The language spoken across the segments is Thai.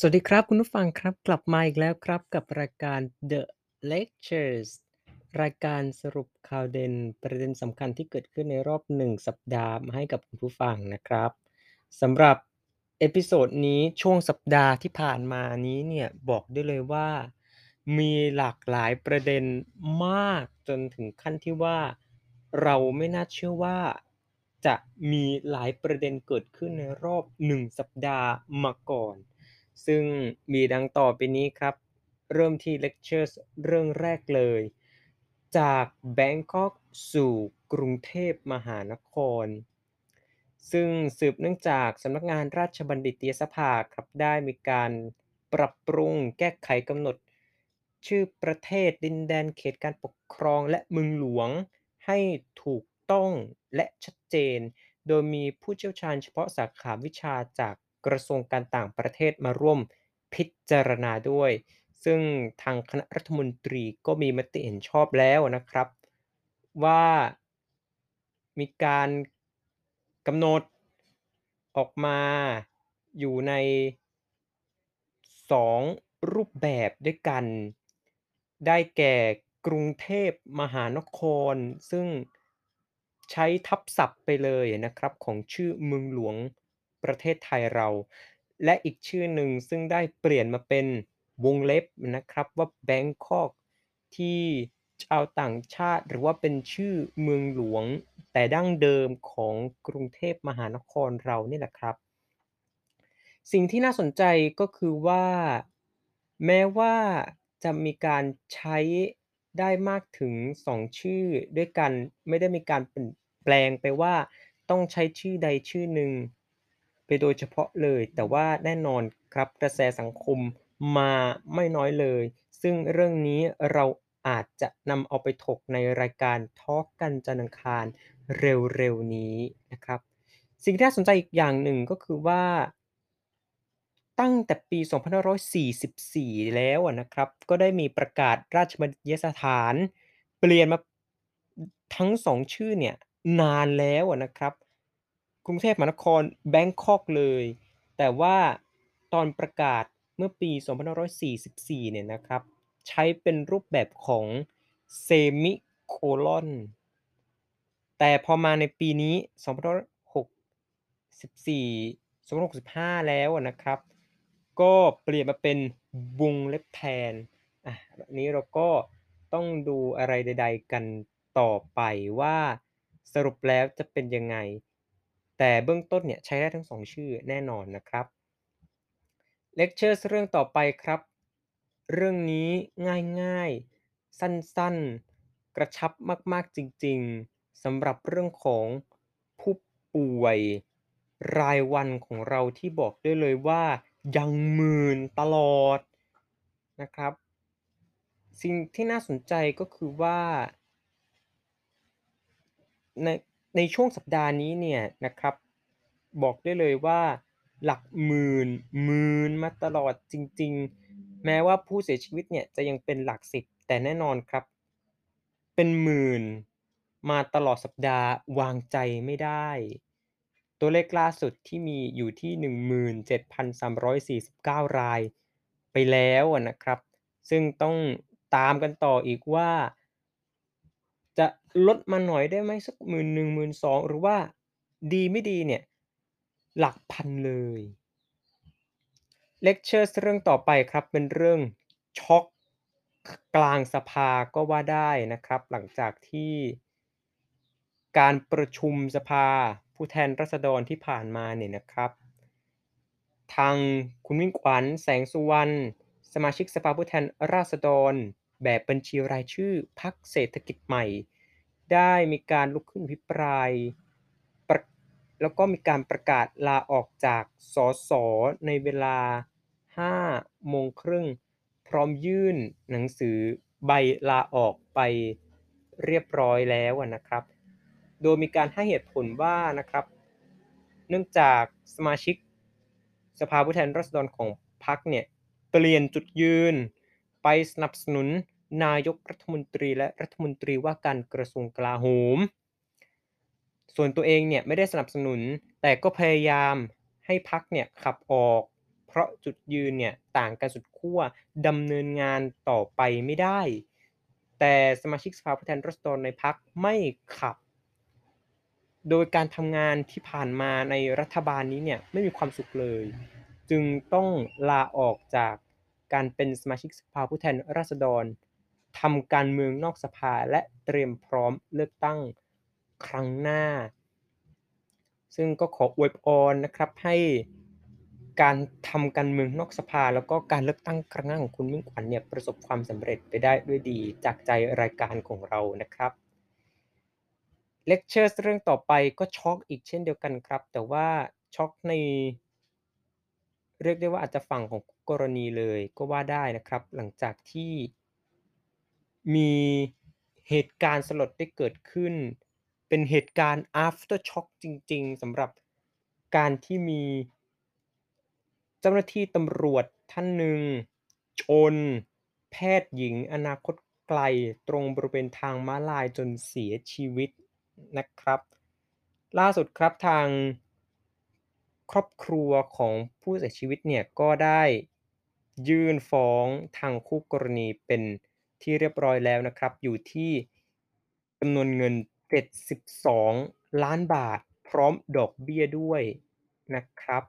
สวัสดีครับ คุณผู้ฟังครับกลับมาอีกแล้วครับกับรายการ The Lectures รายการสรุปข่าวเด่นประเด็นสำคัญที่เกิดขึ้นในรอบหนึ่งสัปดาห์มาให้กับคุณผู้ฟังนะครับสำหรับ episode นี้ช่วงสัปดาห์ที่ผ่านมานี้เนี่ยบอกได้เลยว่า มีหลากหลายประเด็นมากจนถึงขั้นที่ว่า เราไม่น่าเชื่อว่าจะมีหลายประเด็นเกิดขึ้นในรอบหนึ่งสัปดาห์มาก่อน ซึ่งมีดังต่อไปนี้ครับ เริ่มที่ Lectures เรื่องแรกเลย จากแบงกอกสู่กรุงเทพมหานคร ซึ่งสืบเนื่องจากสำนักงานราชบัณฑิตยสภาครับได้มีการปรับปรุงแก้ไขกำหนด ชื่อประเทศดินแดนเขตการปกครองและเมืองหลวงให้ถูกต้องและชัดเจน โดยมีผู้เชี่ยวชาญเฉพาะสาขาวิชาจาก กระทรวงการต่างประเทศมาร่วมพิจารณาด้วย ซึ่งทางคณะรัฐมนตรีก็มีมติเห็นชอบแล้วนะครับ ว่ามีการกำหนดออกมาอยู่ใน 2 รูปแบบด้วยกัน ได้แก่กรุงเทพมหานคร ซึ่งใช้ทับศัพท์ไปเลยนะครับของชื่อเมืองหลวง ประเทศไทยเรา และอีกชื่อหนึ่งซึ่งได้เปลี่ยนมาเป็นวงเล็บนะครับว่าแบงคอกที่ชาวต่างชาติหรือว่าเป็นชื่อเมืองหลวง แต่ดั้งเดิมของกรุงเทพมหานครเรานี่แหละครับ สิ่งที่น่าสนใจก็คือว่า แม้ว่าจะมีการใช้ได้มากถึง 2 ชื่อด้วยกัน ไม่ได้มีการเปลี่ยนแปลงไปว่าต้องใช้ชื่อใดชื่อหนึ่ง ไปโดยเฉพาะเลย แต่ว่าแน่นอนครับกระแสสังคมมาไม่น้อยเลย ซึ่งเรื่องนี้เราอาจจะนำเอาไปถกในรายการทอล์กกันจันทร์อังคารเร็วๆนี้นะครับ สิ่งที่น่าสนใจอีกอย่างหนึ่งก็คือว่า ตั้งแต่ปี 2544 แล้วนะครับ ก็ได้มีประกาศราชบัณฑิตยสถาน เปลี่ยนมาทั้ง2ชื่อเนี่ยนานแล้วนะครับ กรุงเทพมหานครแบงคอกเลย แต่ว่าตอนประกาศเมื่อปี 2544 เนี่ยนะครับ ใช้เป็นรูปแบบของ Semicolon แต่พอมาในปีนี้ 2564 2565 แล้วนะครับ ก็เปลี่ยนมาเป็นวงเล็บแทนอ่าอันนี้เราก็ต้องดูอะไรใด ๆ กันต่อไปว่าสรุปแล้วจะเป็นยังไง แต่เบื้องต้นเนี่ยใช้ได้ทั้ง 2 ชื่อแน่นอนนะครับ Lectures เรื่องต่อไปครับ เรื่องนี้ง่ายๆ สั้นๆ กระชับมากๆจริงๆสำหรับเรื่องของผู้ป่วยรายวันของเราที่บอกได้เลยว่ายังหมื่นตลอดนะครับ สิ่งที่น่าสนใจก็คือว่าใน ในช่วงสัปดาห์นี้เนี่ยนะครับ บอกได้เลยว่าหลักหมื่นหมื่นมาตลอดจริง ๆ แม้ว่าผู้เสียชีวิตเนี่ยจะยังเป็นหลักสิบแต่แน่นอนครับ เป็นหมื่นมาตลอดสัปดาห์วางใจไม่ได้ ตัวเลขล่าสุดที่มีอยู่ที่ 17,349 รายไปแล้วนะครับ ซึ่งต้องตามกันต่ออีกว่า จะลดมาหน่อยได้ไหมสัก11,000 12,000หมื่นสองหรือว่าดีไม่ดีเนี่ย หลักพันเลย Lectures เรื่องต่อไปครับเป็นเรื่องช็อกกลางสภาก็ว่าได้นะครับ หลังจากที่การประชุมสภาผู้แทนราษฎรที่ผ่านมาเนี่ยนะครับ ทางคุณมิ่งขวัญแสงสุวรรณสมาชิกสภาผู้แทนราษฎร แบบบัญชีรายชื่อพรรคเศรษฐกิจใหม่ ได้มีการลุกขึ้นอภิปรายรแล้วก็มีการประกาศลาออกจากสสในเวลา5โมงครึ่งพร้อมยื่นหนังสือใบลาออกไปเรียบร้อยแล้วนะครับ โดยมีการให้เหตุผลว่านะครับ เนื่องจากสมาชิกสภาผู้แทนราษฎรของพรรคเนี่ยเปลี่ยนจุดยืน ไปสนับสนุนนายกรัฐมนตรีและรัฐมนตรีว่าการกระทรวงกลาโหม ส่วนตัวเองเนี่ยไม่ได้สนับสนุน แต่ก็พยายามให้พรรคเนี่ยขับออก เพราะจุดยืนเนี่ยต่างกันสุดขั้วดำเนินงานต่อไปไม่ได้ แต่สมาชิกสภาผู้แทนราษฎรในพรรคไม่ขับ โดยการทำงานที่ผ่านมาในรัฐบาลนี้เนี่ยไม่มีความสุขเลย จึงต้องลาออกจาก การเป็นสมาชิกสภาผู้แทนราษฎรทำการเมืองนอกสภาและเตรียมพร้อมเลือกตั้งครั้งหน้า ซึ่งก็ขออวยพรนะครับให้การทำการเมืองนอกสภา แล้วก็การเลือกตั้งครั้งหน้าของคุณมิ่งขวัญเนี่ยประสบความสำเร็จไปได้ด้วยดีจากใจรายการของเรานะครับเลคเชอร์เรื่องต่อไปก็ช็อกอีกเช่นเดียวกันครับ แต่ว่าช็อกใน เรียกได้ว่าอาจจะฝั่งของ กรณีเลยก็ว่าได้นะครับ หลังจากที่มีเหตุการณ์สลดได้เกิดขึ้น เป็นเหตุการณ์ After Shock จริง ๆสำหรับการที่มี เจ้าหน้าที่ตำรวจท่านหนึ่งชน แพทย์หญิงอนาคตไกลตรงบริเวณทางม้าลายจนเสียชีวิตนะครับ ล่าสุดครับทางครอบครัวของผู้เสียชีวิตเนี่ยก็ได้ ยื่นฟ้องทางคู่กรณีเป็นที่เรียบร้อยแล้วนะครับ อยู่ที่จำนวนเงิน 72 ล้านบาท พร้อมดอกเบี้ยด้วยนะครับ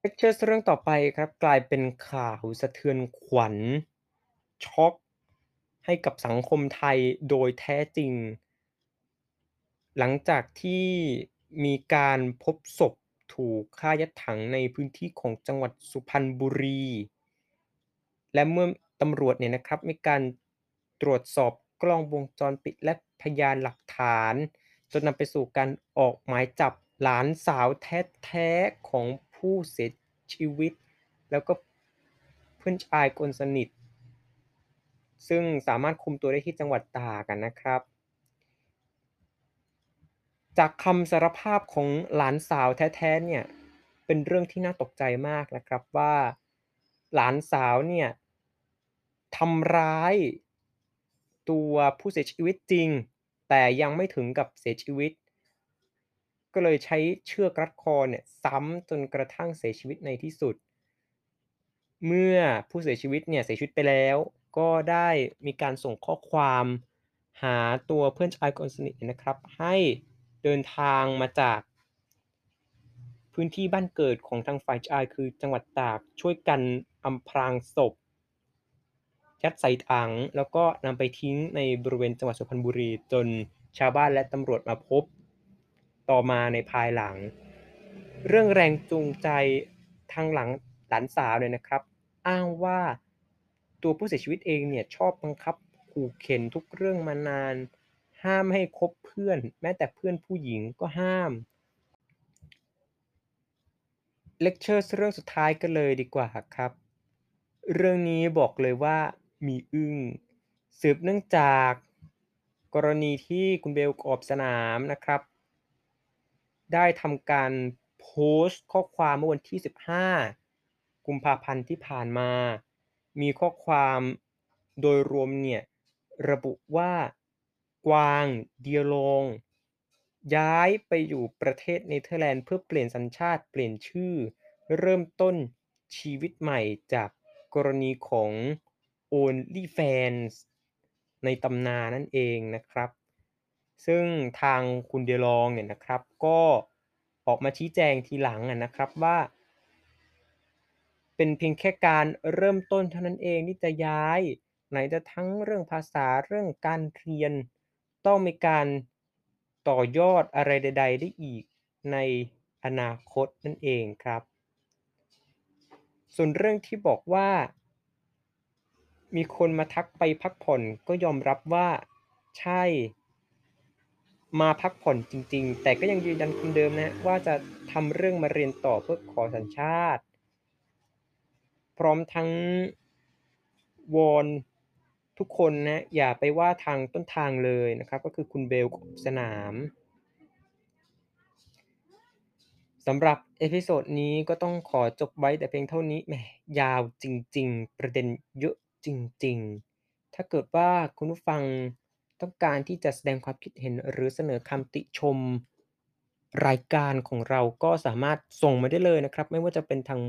เลคเชอร์เรื่องต่อไปครับกลายเป็นข่าวสะเทือนขวัญช็อกให้กับสังคมไทยโดยแท้จริง หลังจากที่มีการพบศพ ถูกฆ่ายัดถังในพื้นที่ของจังหวัดสุพรรณบุรี และเมื่อตำรวจเนี่ยนะครับมีการตรวจสอบกล้องวงจรปิดและพยานหลักฐาน จนนำไปสู่การออกหมายจับหลานสาวแท้ๆของผู้เสียชีวิต แล้วก็เพื่อนชายคนสนิท ซึ่งสามารถคุมตัวได้ที่จังหวัดตากอะนะครับ จากคำสารภาพของหลานสาวแท้ๆเนี่ยเป็นเรื่องที่น่าตกใจมากนะครับว่าหลานสาวเนี่ยทำร้ายตัวผู้เสียชีวิตจริง แต่ยังไม่ถึงกับเสียชีวิต ก็เลยใช้เชือกรัดคอเนี่ยซ้ำจนกระทั่งเสียชีวิตในที่สุด เมื่อผู้เสียชีวิตเนี่ยเสียชีวิตไปแล้ว ก็ได้มีการส่งข้อความหาตัวเพื่อนชายคนสนิทนะครับ ให้ เดินทางมาจาก พื้นที่บ้านเกิดของทางฝ่ายชายคือจังหวัดตากช่วยกันอำพรางศพ ยัดใส่ถังแล้วก็นำไปทิ้งในบริเวณจังหวัดสุพรรณบุรี จนชาวบ้านและตำรวจมาพบ ต่อมาในภายหลัง เรื่องแรงจูงใจทางหลังหลานสาวเนี่ยนะครับ อ้างว่าตัวผู้เสียชีวิตเองเนี่ยชอบบังคับขู่เข็นทุกเรื่องมานาน ห้ามให้คบเพื่อน แม้แต่เพื่อนผู้หญิงก็ห้ามเลคเชอร์เรื่องสุดท้ายกันเลยดีกว่าครับ เรื่องนี้บอกเลยว่ามีอึ้งสืบเนื่องจากกรณีที่คุณเบลกอบสนามนะครับ ได้ทำการโพสต์ข้อความเมื่อวันที่ 15 กุมภาพันธ์ที่ผ่านมา มีข้อความโดยรวมเนี่ย ระบุว่า กวางเดียลง ย้ายไปอยู่ประเทศเนเธอร์แลนด์เพื่อเปลี่ยนสัญชาติเปลี่ยนชื่อ เริ่มต้นชีวิตใหม่จากกรณีของ OnlyFans ในตำนานนั่นเองนะครับ ซึ่งทางคุณเดียลองเนี่ยนะครับก็ออกมาชี้แจงทีหลังนะครับว่า เป็นเพียงแค่การเริ่มต้นเท่านั้นเองที่จะย้าย ไหนจะทั้งเรื่องภาษาเรื่องการเรียน ต้องมีการต่อยอดอะไรใด ๆ ได้อีกในอนาคตนั่นเองครับ ส่วนเรื่องที่บอกว่า มีคนมาทักไปพักผ่อนก็ยอมรับว่าใช่ มาพักผ่อนจริง ๆ แต่ก็ยังยืนยันคำเดิมนะว่าจะทำเรื่องมาเรียนต่อเพื่อขอสัญชาติ พร้อมทั้งวอน ทุกคนนะอย่าไปว่าทางต้นทางเลยนะครับ ก็คือคุณเบลสนามสำหรับ episode นี้ก็ต้องขอจบไว้แต่เพียงเท่านี้แหมยาวจริง ๆ ประเด็นเยอะจริง ๆ ถ้าเกิดว่าคุณผู้ฟังต้องการที่จะแสดงความคิดเห็นหรือเสนอคำติชมรายการของเราก็สามารถส่งมาได้เลยนะครับ ไม่ว่าจะเป็นทาง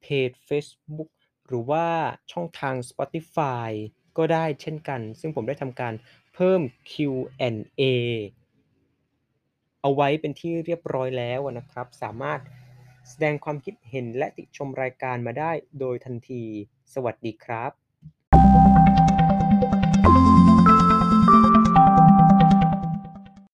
เพจเฟซบุ๊กหรือว่าช่องทาง Spotify ก็ได้เช่นกัน ซึ่งผมได้ทำการเพิ่ม Q&A เอาไว้เป็นที่เรียบร้อยแล้วนะครับ สามารถแสดงความคิดเห็นและติชมรายการมาได้โดยทันที สวัสดีครับ